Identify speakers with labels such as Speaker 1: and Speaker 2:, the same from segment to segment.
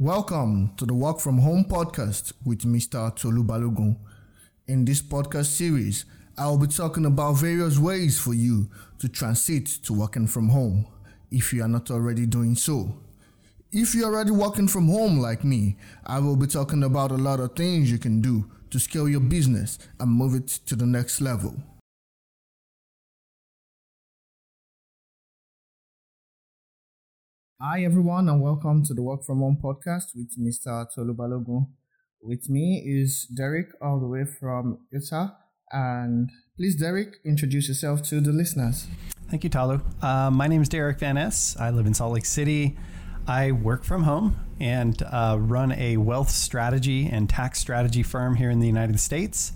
Speaker 1: Welcome to the Work From Home podcast with Mr. Tolu Balogun. In this podcast series, I will be talking about various ways for you to transit to working from home if you are not already doing so. If you're already working from home like me, I will be talking about a lot of things you can do to scale your business and move it to the next level. Hi, everyone, and welcome to the Work From Home podcast with Mr. Tolu Balogun. With me is Derick, all the way from Utah. And please, Derick, introduce yourself to the listeners.
Speaker 2: Thank you, Tolu. Uh, my name is Derick Van Ness. I live in Salt Lake City. I work from home and uh, run a wealth strategy and tax strategy firm here in the United States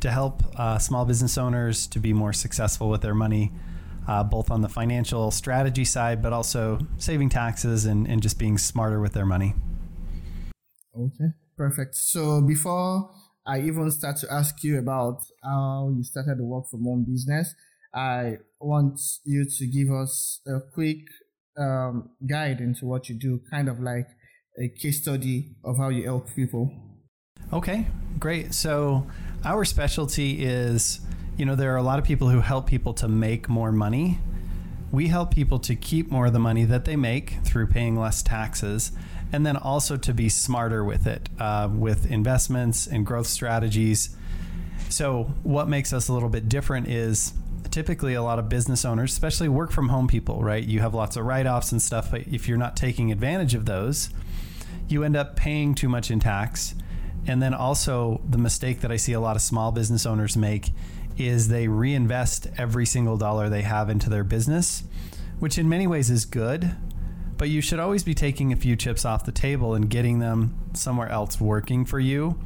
Speaker 2: to help uh, small business owners to be more successful with their money uh, both on the financial strategy side, but also saving taxes and, and just being smarter with their money.
Speaker 1: Okay, perfect. So before I even start to ask you about how you started the work from home business, I want you to give us a quick um, guide into what you do, kind of like a case study of how you help people.
Speaker 2: Okay, great. So our specialty is you know, there are a lot of people who help people to make more money. We help people to keep more of the money that they make through paying less taxes, and then also to be smarter with it, uh, with investments and growth strategies. So, what makes us a little bit different is typically a lot of business owners, especially work from home people, right? You have lots of write offs and stuff, but if you're not taking advantage of those, you end up paying too much in tax. And then also, the mistake that I see a lot of small business owners make is they reinvest every single dollar they have into their business, which in many ways is good. But you should always be taking a few chips off the table and getting them somewhere else working for you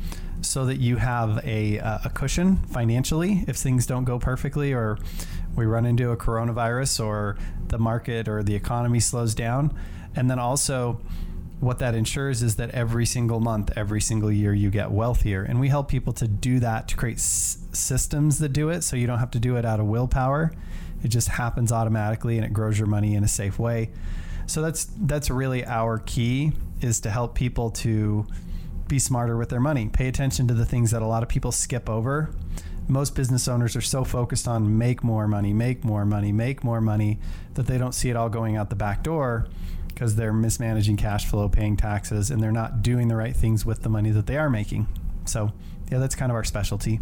Speaker 2: so that you have a, uh, a cushion financially if things don't go perfectly or we run into a coronavirus or the market or the economy slows down. And then also, what that ensures is that every single month, every single year, you get wealthier. And we help people to do that to create s- systems that do it so you don't have to do it out of willpower. It just happens automatically and it grows your money in a safe way. So that's that's really our key is to help people to be smarter with their money. Pay attention to the things that a lot of people skip over. Most business owners are so focused on make more money, make more money, make more money that they don't see it all going out the back door because they're mismanaging cash flow, paying taxes, and they're not doing the right things with the money that they are making. So, yeah, that's kind of our specialty.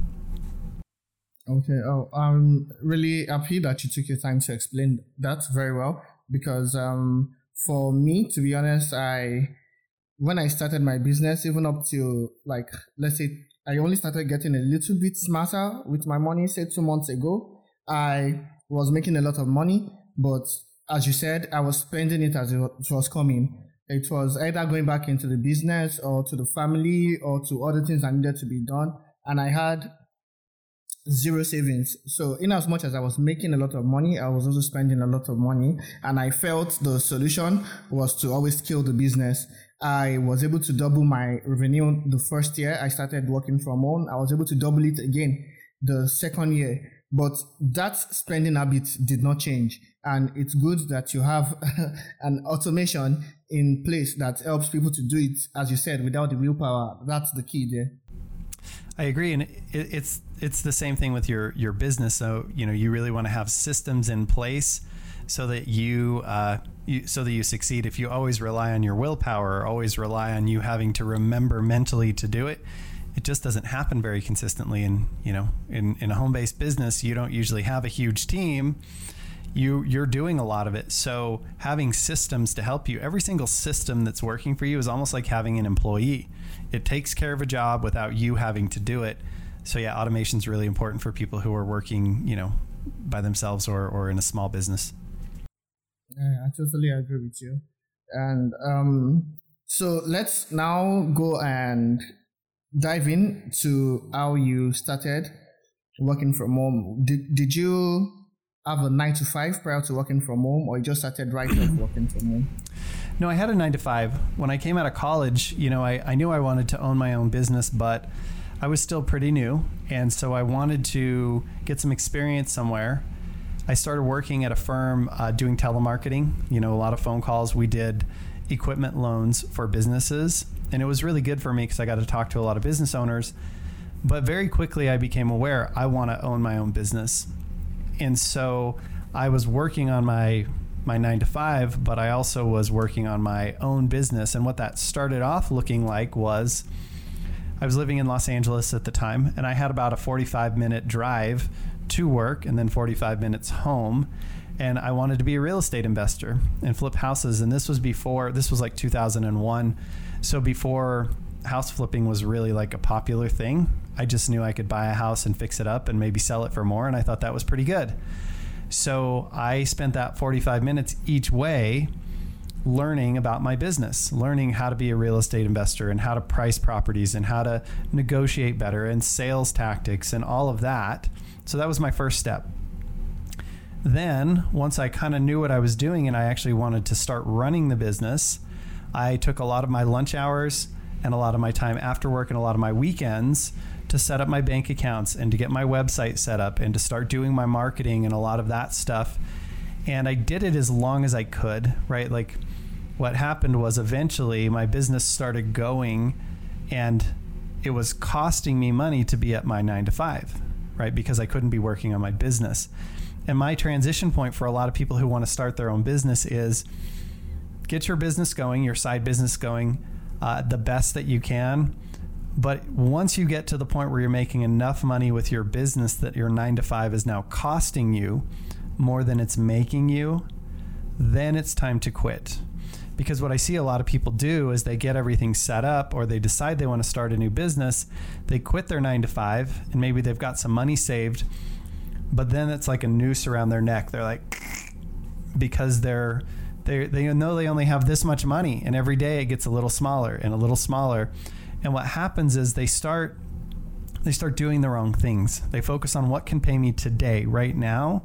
Speaker 1: Okay. Oh, I'm really happy that you took your time to explain that very well because um, for me, to be honest, I when I started my business, even up to like let's say I only started getting a little bit smarter with my money, say two months ago. I was making a lot of money, but as you said, I was spending it as it was coming. It was either going back into the business or to the family or to other things that needed to be done. And I had zero savings. So, in as much as I was making a lot of money, I was also spending a lot of money. And I felt the solution was to always scale the business. I was able to double my revenue the first year I started working from home. I was able to double it again the second year. But that spending habit did not change. And it's good that you have an automation in place that helps people to do it, as you said, without the willpower. That's the key there.
Speaker 2: I agree, and it, it's it's the same thing with your your business. So you know you really want to have systems in place so that you, uh, you so that you succeed. If you always rely on your willpower, always rely on you having to remember mentally to do it, it just doesn't happen very consistently. And you know, in in a home based business, you don't usually have a huge team you you're doing a lot of it. So having systems to help you, every single system that's working for you is almost like having an employee. It takes care of a job without you having to do it. So yeah, automation is really important for people who are working, you know, by themselves or or in a small business.
Speaker 1: Yeah, I totally agree with you. And um, so let's now go and dive in to how you started working from home. Did did you have a nine to five prior to working from home, or you just started right off working from home?
Speaker 2: No, I had a nine to five. When I came out of college, you know, I, I knew I wanted to own my own business, but I was still pretty new. And so I wanted to get some experience somewhere. I started working at a firm uh, doing telemarketing, you know, a lot of phone calls. We did equipment loans for businesses. And it was really good for me because I got to talk to a lot of business owners. But very quickly, I became aware I want to own my own business. And so I was working on my my nine to five, but I also was working on my own business. And what that started off looking like was I was living in Los Angeles at the time, and I had about a 45 minute drive to work and then 45 minutes home and I wanted to be a real estate investor and flip houses. And this was before, this was like 2001. So before house flipping was really like a popular thing, I just knew I could buy a house and fix it up and maybe sell it for more. And I thought that was pretty good. So I spent that 45 minutes each way learning about my business, learning how to be a real estate investor and how to price properties and how to negotiate better and sales tactics and all of that. So that was my first step. Then, once I kind of knew what I was doing and I actually wanted to start running the business, I took a lot of my lunch hours and a lot of my time after work and a lot of my weekends to set up my bank accounts and to get my website set up and to start doing my marketing and a lot of that stuff. And I did it as long as I could, right? Like what happened was eventually my business started going and it was costing me money to be at my nine to five, right? Because I couldn't be working on my business. And my transition point for a lot of people who want to start their own business is get your business going, your side business going uh, the best that you can. But once you get to the point where you're making enough money with your business that your nine to five is now costing you more than it's making you, then it's time to quit. Because what I see a lot of people do is they get everything set up or they decide they want to start a new business, they quit their nine to five, and maybe they've got some money saved but then it's like a noose around their neck. They're like, because they're they they know they only have this much money, and every day it gets a little smaller and a little smaller. And what happens is they start they start doing the wrong things. They focus on what can pay me today, right now,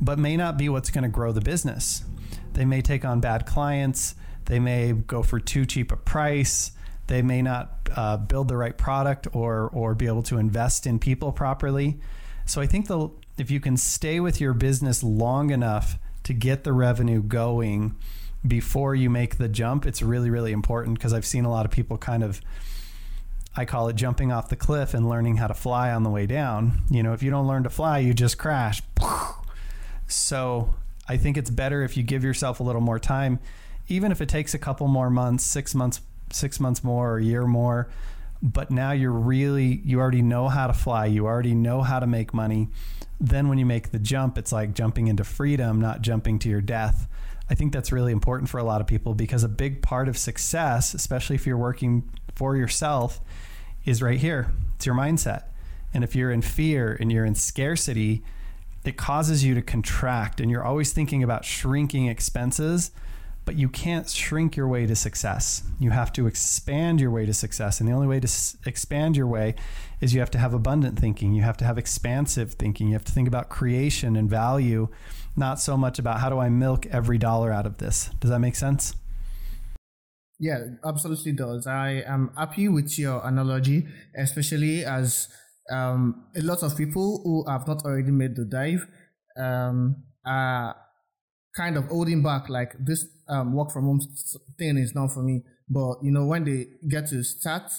Speaker 2: but may not be what's going to grow the business. They may take on bad clients. They may go for too cheap a price. They may not uh, build the right product or or be able to invest in people properly. So I think the if you can stay with your business long enough to get the revenue going before you make the jump, it's really, really important because I've seen a lot of people kind of, I call it jumping off the cliff and learning how to fly on the way down. You know, if you don't learn to fly, you just crash. So I think it's better if you give yourself a little more time, even if it takes a couple more months, six months, six months more, or a year more. But now you're really, you already know how to fly, you already know how to make money then when you make the jump, it's like jumping into freedom, not jumping to your death. I think that's really important for a lot of people because a big part of success, especially if you're working for yourself, is right here. It's your mindset. And if you're in fear and you're in scarcity, it causes you to contract and you're always thinking about shrinking expenses but you can't shrink your way to success. You have to expand your way to success. And the only way to s- expand your way is you have to have abundant thinking. You have to have expansive thinking. You have to think about creation and value, not so much about how do I milk every dollar out of this. Does that make sense?
Speaker 1: Yeah, absolutely does. I am happy with your analogy, especially as um, a lot of people who have not already made the dive um, are kind of holding back like this um, work from home thing is not for me. But you know when they get to start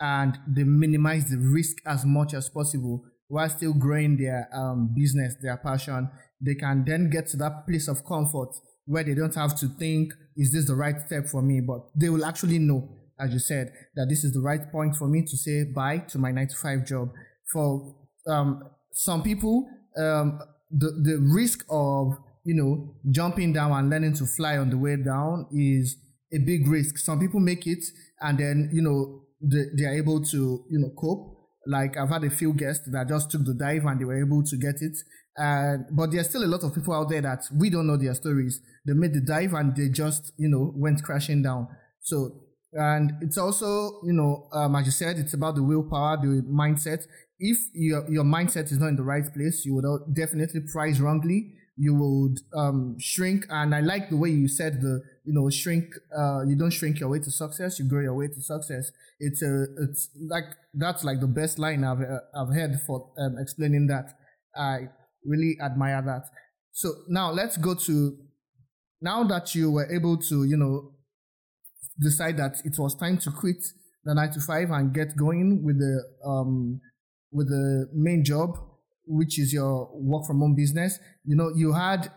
Speaker 1: and they minimize the risk as much as possible while still growing their um, business their passion they can then get to that place of comfort where they don't have to think is this the right step for me? But they will actually know as you said that this is the right point for me to say bye to my 95 job. For um, some people um, the, the risk of you know, jumping down and learning to fly on the way down is a big risk. Some people make it and then, you know, they, they are able to, you know, cope. Like I've had a few guests that just took the dive and they were able to get it. And but there's still a lot of people out there that we don't know their stories. They made the dive and they just, you know, went crashing down. So and it's also, you know, um, as you said, it's about the willpower, the mindset. If your your mindset is not in the right place, you would definitely price wrongly you would um, shrink. And I like the way you said the, you know, shrink. Uh, you don't shrink your way to success. You grow your way to success. It's a, it's like that's like the best line I've uh, I've heard for um, explaining that. I really admire that. So now let's go to now that you were able to, you know, decide that it was time to quit the nine to five and get going with the um, with the main job, which is your work from home business. You know, you had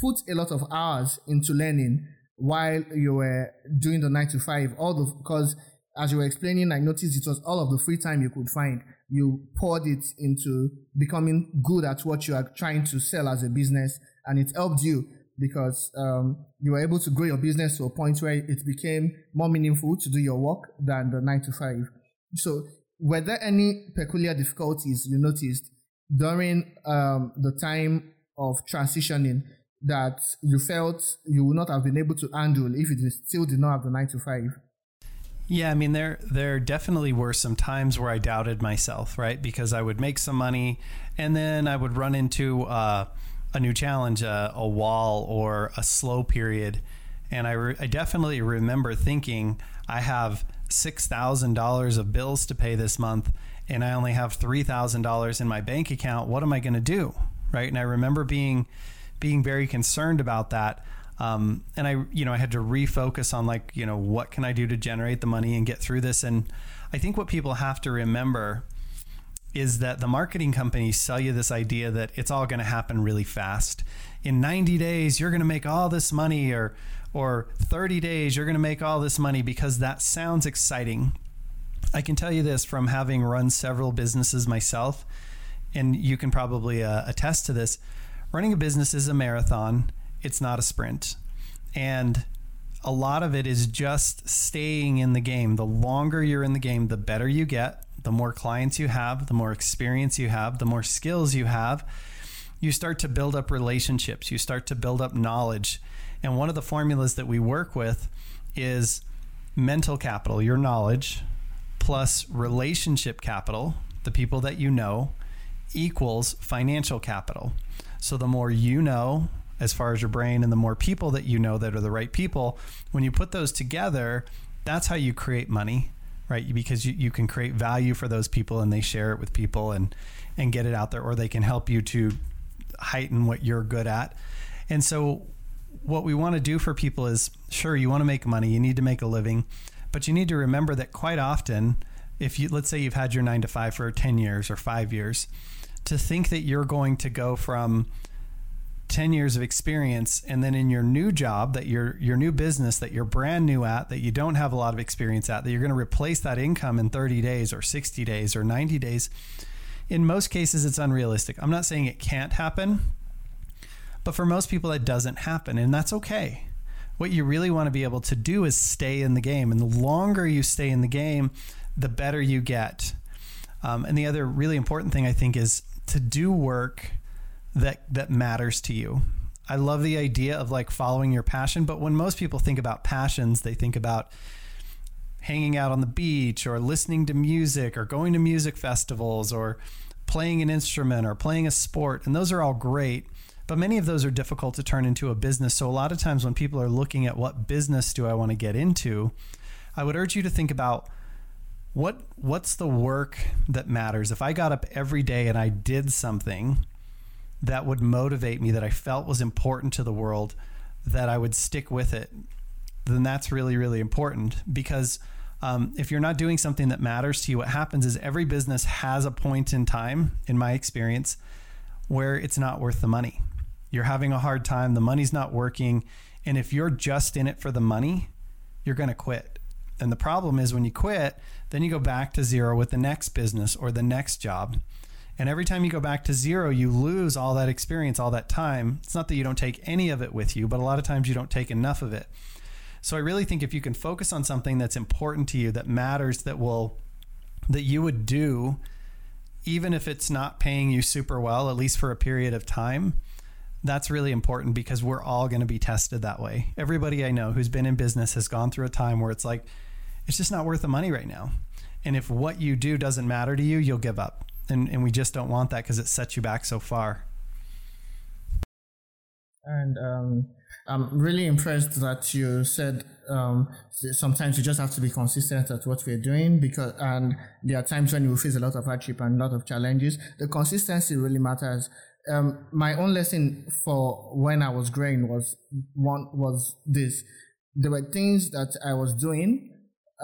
Speaker 1: put a lot of hours into learning while you were doing the nine to five. All the because as you were explaining, I noticed it was all of the free time you could find. You poured it into becoming good at what you are trying to sell as a business, and it helped you because um, you were able to grow your business to a point where it became more meaningful to do your work than the nine to five. So, were there any peculiar difficulties you noticed during um, the time of transitioning that you felt you would not have been able to handle if you still did not have the nine to five?
Speaker 2: Yeah, I mean there there definitely were some times where I doubted myself, right? Because I would make some money and then I would run into uh, a new challenge, uh, a wall or a slow period, and I, re- I definitely remember thinking I have six thousand dollars of bills to pay this month, and I only have three thousand dollars in my bank account. What am I going to do, right? And I remember being being very concerned about that. Um, and I, you know, I had to refocus on like, you know, what can I do to generate the money and get through this? And I think what people have to remember is that the marketing companies sell you this idea that it's all going to happen really fast. In 90 days, you're going to make all this money, or or 30 days, you're going to make all this money because that sounds exciting. I can tell you this from having run several businesses myself, and you can probably uh, attest to this. Running a business is a marathon it's not a sprint. And a lot of it is just staying in the game. The longer you're in the game, the better you get, the more clients you have, the more experience you have, the more skills you have. You start to build up relationships, you start to build up knowledge. And one of the formulas that we work with is mental capital, your knowledge, plus relationship capital, the people that you know, equals financial capital. So the more you know, as far as your brain and the more people that you know that are the right people when you put those together that's how you create money right because you, you can create value for those people and they share it with people and and get it out there or they can help you to heighten what you're good at and so what we want to do for people is sure you want to make money you need to make a living but you need to remember that quite often if you let's say you've had your 9 to 5 for 10 years or 5 years to think that you're going to go from 10 years of experience and then in your new job that your your new business that you're brand new at that you don't have a lot of experience at that you're going to replace that income in 30 days or 60 days or 90 days in most cases it's unrealistic. I'm not saying it can't happen but for most people that doesn't happen and that's okay what you really want to be able to do is stay in the game and the longer you stay in the game the better you get um, and the other really important thing i think is to do work that that matters to you. I love the idea of like following your passion, but when most people think about passions, they think about hanging out on the beach or listening to music or going to music festivals or playing an instrument or playing a sport, and those are all great. But many of those are difficult to turn into a business. So a lot of times when people are looking at what business do I want to get into, I would urge you to think about what what's the work that matters. If I got up every day and I did something that would motivate me that I felt was important to the world that I would stick with it, then that's really, really important because um, if you're not doing something that matters to you, what happens is every business has a point in time, in my experience, where it's not worth the money. You're having a hard time, the money's not working. And if you're just in it for the money, you're going to quit. And the problem is when you quit, then you go back to zero with the next business or the next job. And every time you go back to zero, you lose all that experience, all that time. It's not that you don't take any of it with you, but a lot of times you don't take enough of it. So I really think if you can focus on something that's important to you, that matters, that will, that you would do, even if it's not paying you super well, at least for a period of time, that's really important because we're all going to be tested that way. Everybody I know who's been in business has gone through a time where it's like, it's just not worth the money right now. And if what you do doesn't matter to you, you'll give up and and we just don't want that because it sets you back so far.
Speaker 1: And um, I'm really impressed that you said um, sometimes you just have to be consistent at what we're doing because and there are times when you face a lot of hardship and a lot of challenges. The consistency really matters. Um, my own lesson for when I was growing was one was this there were things that I was doing,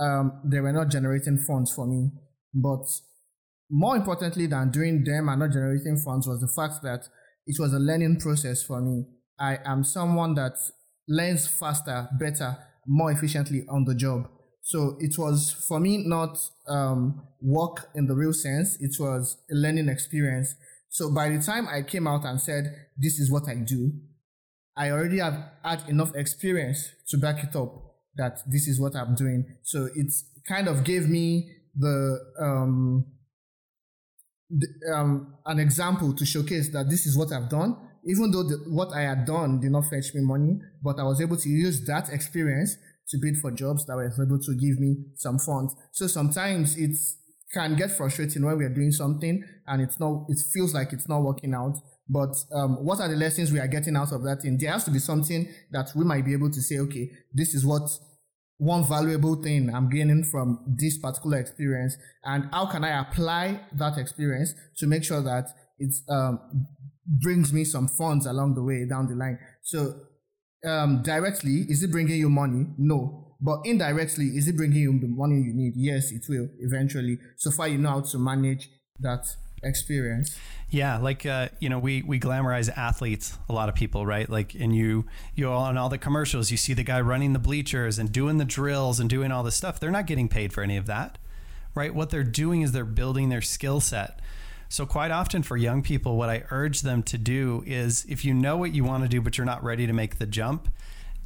Speaker 1: um, they were not generating funds for me. But more importantly than doing them and not generating funds was the fact that it was a learning process for me. I am someone that learns faster, better, more efficiently on the job. So it was for me not um, work in the real sense. It was a learning experience. So by the time I came out and said, this is what I do, I already have had enough experience to back it up that this is what I'm doing. So it kind of gave me the, um, the um, an example to showcase that this is what I've done. Even though the, what I had done did not fetch me money, but I was able to use that experience to bid for jobs that were able to give me some funds. So sometimes it can get frustrating when we are doing something and it's not, it feels like it's not working out. But um, what are the lessons we are getting out of that thing? There has to be something that we might be able to say, okay, this is what one valuable thing I'm gaining from this particular experience, and how can I apply that experience to make sure that it um, brings me some funds along the way down the line. So um, directly, is it bringing you money? No. But indirectly, is it bringing you the money you need? Yes, it will eventually. So far, you know how to manage that experience.
Speaker 2: Yeah, like uh, you know, we we glamorize athletes. A lot of people, right? Like, and you you on all the commercials, you see the guy running the bleachers and doing the drills and doing all this stuff. They're not getting paid for any of that, right? What they're doing is they're building their skill set. So, quite often for young people, what I urge them to do is if you know what you want to do, but you're not ready to make the jump,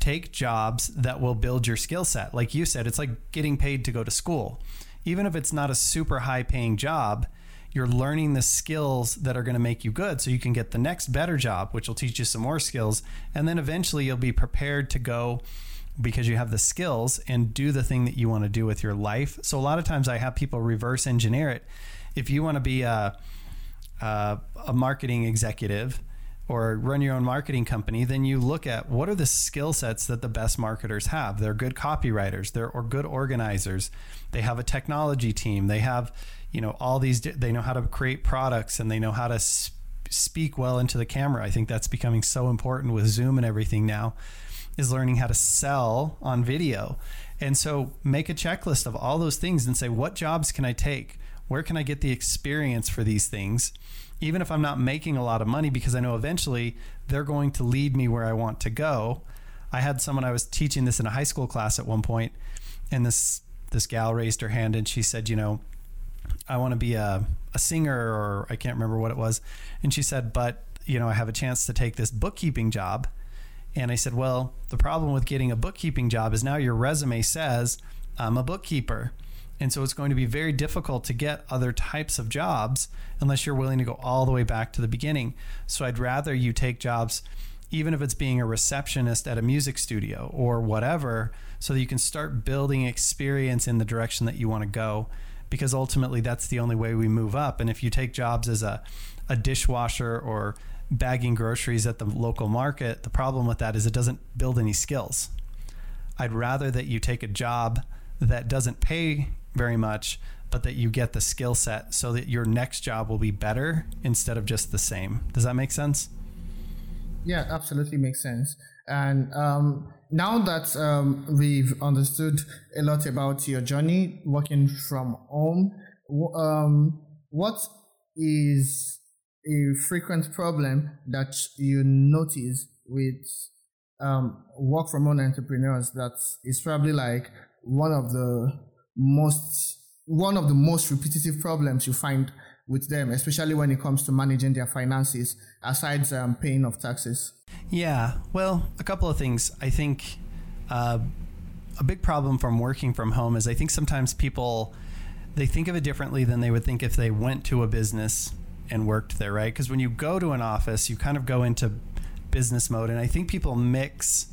Speaker 2: take jobs that will build your skill set. Like you said, it's like getting paid to go to school. Even if it's not a super high paying job, you're learning the skills that are going to make you good so you can get the next better job, which will teach you some more skills. And then eventually you'll be prepared to go because you have the skills and do the thing that you want to do with your life. So a lot of times I have people reverse engineer it. If you want to be a uh, a marketing executive or run your own marketing company, then you look at what are the skill sets that the best marketers have. They're good copywriters, they're or good organizers. They have a technology team. They have, you know, all these. They know how to create products and they know how to speak well into the camera. I think that's becoming so important with Zoom and everything now. Is learning how to sell on video. And so make a checklist of all those things and say, what jobs can I take? Where can I get the experience for these things? Even if I'm not making a lot of money, because I know eventually they're going to lead me where I want to go. I had someone I was teaching this in a high school class at one point, and this this gal raised her hand and she said, you know, I want to be a, a singer or I can't remember what it was. And she said, but you know, I have a chance to take this bookkeeping job. And I said, well, the problem with getting a bookkeeping job is now your resume says I'm a bookkeeper. And so it's going to be very difficult to get other types of jobs unless you're willing to go all the way back to the beginning. So I'd rather you take jobs, even if it's being a receptionist at a music studio or whatever, so that you can start building experience in the direction that you want to go. Because ultimately, that's the only way we move up. And if you take jobs as a, a dishwasher or bagging groceries at the local market, the problem with that is it doesn't build any skills. I'd rather that you take a job that doesn't pay very much, but that you get the skill set so that your next job will be better instead of just the same. Does that make sense?
Speaker 1: Yeah, absolutely makes sense. And um, now that um, we've understood a lot about your journey working from home, um, what is a frequent problem that you notice with um, work from home entrepreneurs that is probably like one of the most one of the most repetitive problems you find with them, especially when it comes to managing their finances, aside um, paying of taxes?
Speaker 2: Yeah, well, a couple of things. I think uh, a big problem from working from home is I think sometimes people they think of it differently than they would think if they went to a business and worked there, right? Because when you go to an office, you kind of go into business mode, and I think people mix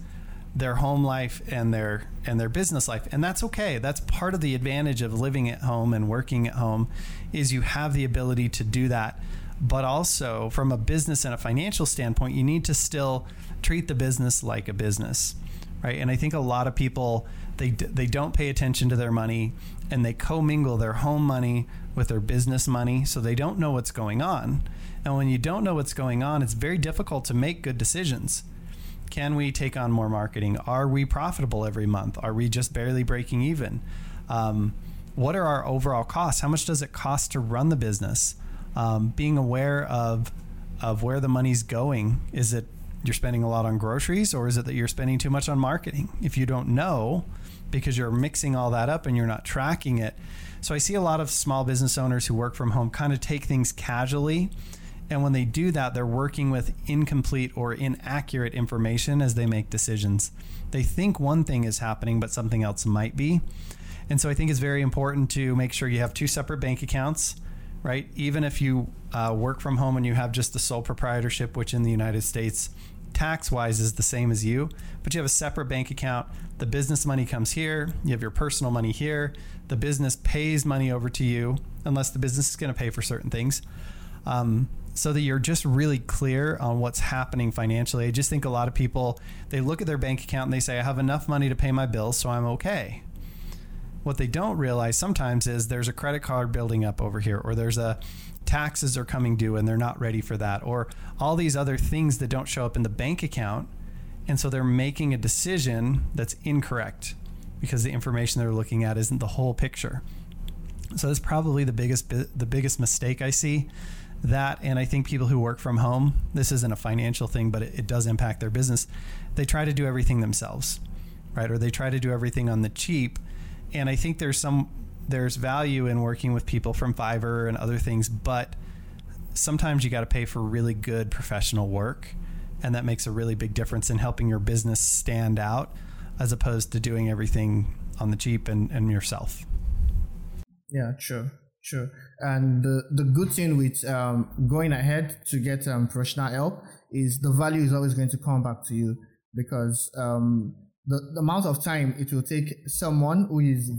Speaker 2: their home life and their and their business life. And that's okay. That's part of the advantage of living at home and working at home is you have the ability to do that. But also from a business and a financial standpoint you need to still treat the business like a business right? And i think a lot of people they they don't pay attention to their money and they commingle their home money with their business money so they don't know what's going on. And when you don't know what's going on it's very difficult to make good decisions Can we take on more marketing? Are we profitable every month? Are we just barely breaking even? Um, what are our overall costs? How much does it cost to run the business? Um, being aware of of where the money's going. Is it you're spending a lot on groceries, or is it that you're spending too much on marketing? If you don't know, because you're mixing all that up and you're not tracking it. So I see a lot of small business owners who work from home kind of take things casually. And when they do that, they're working with incomplete or inaccurate information as they make decisions. They think one thing is happening, but something else might be. And so I think it's very important to make sure you have two separate bank accounts, right? Even if you uh, work from home and you have just the sole proprietorship, which in the United States, tax wise, is the same as you, but you have a separate bank account. The business money comes here, you have your personal money here. The business pays money over to you, unless the business is going to pay for certain things. Um, so that you're just really clear on what's happening financially. I just think a lot of people they look at their bank account and they say, I have enough money to pay my bills, so I'm okay. What they don't realize sometimes is there's a credit card building up over here, or there's a taxes are coming due and they're not ready for that, or all these other things that don't show up in the bank account. And so they're making a decision that's incorrect because the information they're looking at isn't the whole picture. So that's probably the biggest the biggest mistake I see. That and I think people who work from home, this isn't a financial thing, but it, it does impact their business. They try to do everything themselves, right? Or they try to do everything on the cheap and I think there's some there's value in working with people from Fiverr and other things, but sometimes you got to pay for really good professional work, and that makes a really big difference in helping your business stand out, as opposed to doing everything on the cheap and, and yourself.
Speaker 1: Yeah, sure, sure. And the the good thing with um, going ahead to get um, professional help is the value is always going to come back to you because um, the, the amount of time it will take someone who is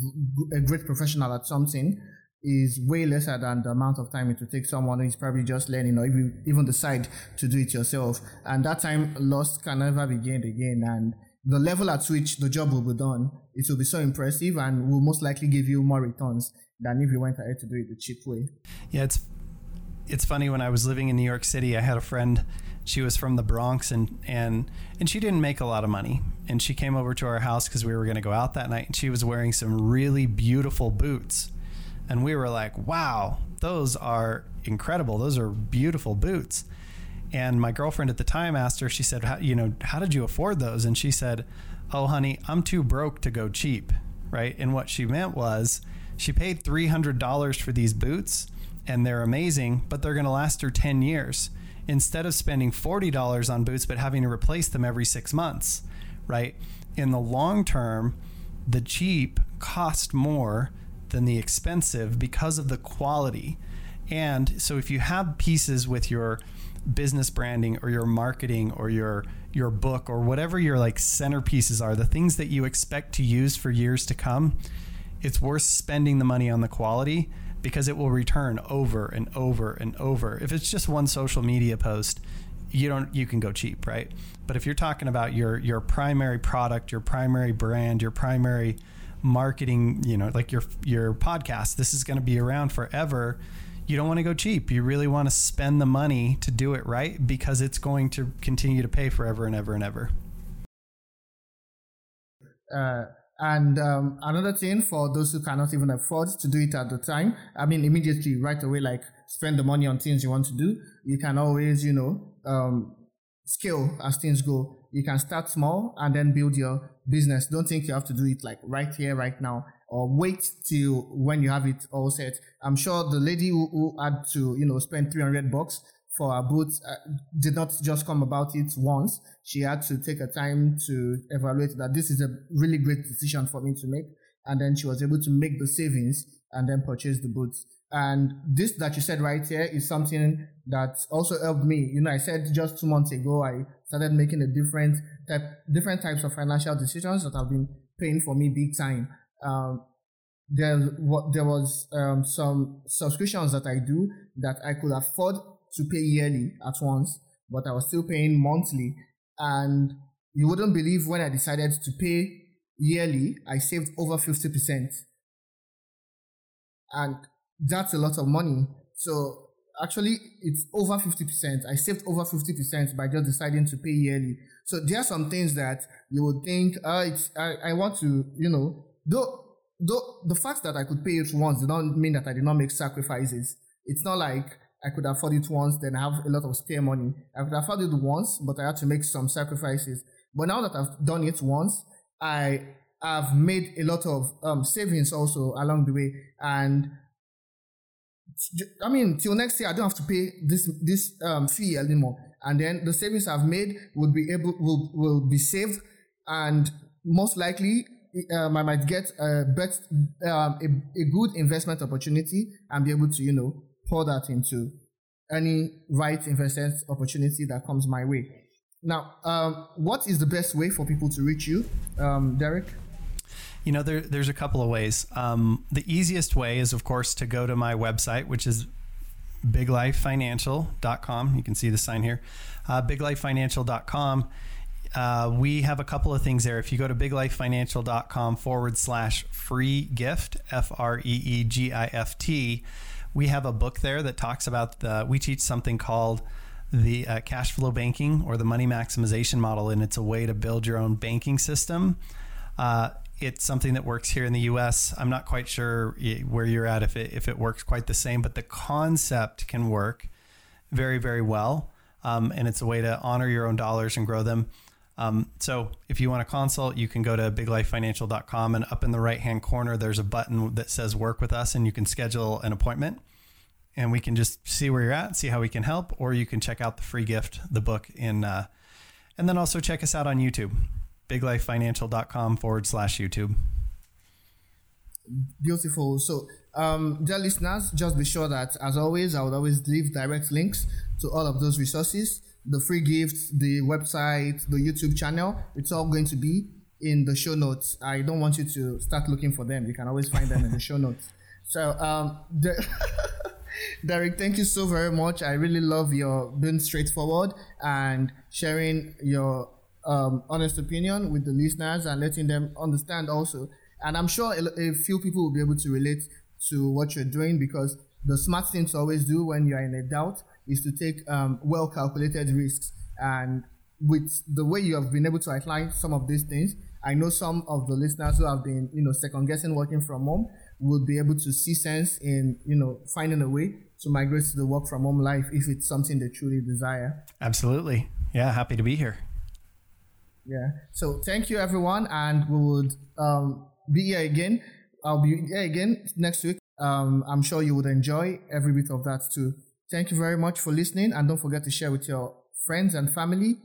Speaker 1: a great professional at something is way lesser than the amount of time it will take someone who is probably just learning or even, even decide to do it yourself. And that time lost can never be gained again. And the level at which the job will be done, it will be so impressive and will most likely give you more returns than if you went ahead to do it the cheap way.
Speaker 2: Yeah, it's it's funny when I was living in New York City, I had a friend she was from the Bronx and and and she didn't make a lot of money. And she came over to our house because we were going to go out that night. And she was wearing some really beautiful boots, and we were like, "Wow, those are incredible! Those are beautiful boots." And my girlfriend at the time asked her. She said, how, "You know, how did you afford those?" And she said, "Oh, honey, I'm too broke to go cheap." Right. And what she meant was she paid three hundred dollars for these boots, and they're amazing, but they're going to last her ten years instead of spending $40 on boots but having to replace them every six months, right? In the long term, the cheap cost more than the expensive because of the quality. And so if you have pieces with your business branding or your marketing or your your book or whatever your like centerpieces are, the things that you expect to use for years to come, it's worth spending the money on the quality because it will return over and over and over. If it's just one social media post, you don't you can go cheap, right? But if you're talking about your your primary product, your primary brand, your primary marketing, you know, like your your podcast, this is going to be around forever. You don't want to go cheap. You really want to spend the money to do it right because it's going to continue to pay forever and ever and ever.
Speaker 1: Uh and um, another thing for those who cannot even afford to do it at the time, I mean, immediately, right away, like spend the money on things you want to do, you can always, you know, um, scale as things go. You can start small and then build your business. Don't think you have to do it like right here, right now, or wait till when you have it all set. I'm sure the lady who, who had to, you know, spend 300 bucks for her boots uh, did not just come about it once. She had to take a time to evaluate that this is a really great decision for me to make. And then she was able to make the savings and then purchase the boots. And this that you said right here is something that also helped me. You know, I said just two months ago, I started making a different type, different types of financial decisions that have been paying for me big time. Um, there, what, there was um, some subscriptions that I do that I could afford to pay yearly at once, but I was still paying monthly. And you wouldn't believe when I decided to pay yearly, I saved over 50%. And that's a lot of money. So actually it's over 50%. I saved over 50% by just deciding to pay yearly. So there are some things that you would think, uh, it's, I, I want to, you know, though, though the fact that I could pay it once did not mean that I did not make sacrifices. It's not like I could afford it once, then I have a lot of spare money. I could afford it once, but I had to make some sacrifices. But now that I've done it once, I have made a lot of um, savings also along the way. And I mean, till next year, I don't have to pay this this um, fee anymore. And then the savings I've made will be able will will be saved, and most likely um, I might get a bet, um, a, a good investment opportunity and be able to you know pour that into any right investment opportunity that comes my way. Now, um, what is the best way for people to reach you, um, Derick?
Speaker 2: You know, there, there's a couple of ways. Um, the easiest way is, of course, to go to my website, which is biglifefinancial.com. You can see the sign here. Uh, biglifefinancial.com. Uh, we have a couple of things there. If you go to biglifefinancial.com forward slash free gift, F R E E G I F T, we have a book there that talks about the, we teach something called the uh, cash flow banking or the money maximization model, and it's a way to build your own banking system. Uh, it's something that works here in the U.S. I'm not quite sure where you're at if it if it works quite the same, but the concept can work very very well, um, and it's a way to honor your own dollars and grow them. Um, so if you want a consult, you can go to biglifefinancial.com and up in the right hand corner, there's a button that says work with us and you can schedule an appointment and we can just see where you're at, see how we can help, or you can check out the free gift, the book in, uh, and then also check us out on YouTube biglifefinancial.com forward slash YouTube.
Speaker 1: Beautiful. So, um, dear listeners, just be sure that, as always, I would always leave direct links to all of those resources the free gifts, the website, the YouTube channel. It's all going to be in the show notes. I don't want you to start looking for them. You can always find them in the show notes. So, um, the Derick, thank you so very much. I really love your being straightforward and sharing your um, honest opinion with the listeners and letting them understand also. And I'm sure a, a, few people will be able to relate to what you're doing because the smart thing to always do when you're in a doubt is to take um, well calculated risks. And with the way you have been able to outline some of these things, I know some of the listeners who have been, you know, second guessing working from home will be able to see sense in, you know, finding a way to migrate to the work from home life if it's something they truly desire.
Speaker 2: Absolutely. Yeah, happy to be here.
Speaker 1: Yeah. So thank you, everyone, and we would um, be here again. I'll be here again next week. Um, I'm sure you would enjoy every bit of that too. Thank you very much for listening, and don't forget to share with your friends and family.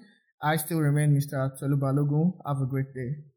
Speaker 1: I still remain Mr. Tolu Balogun. Have a great day.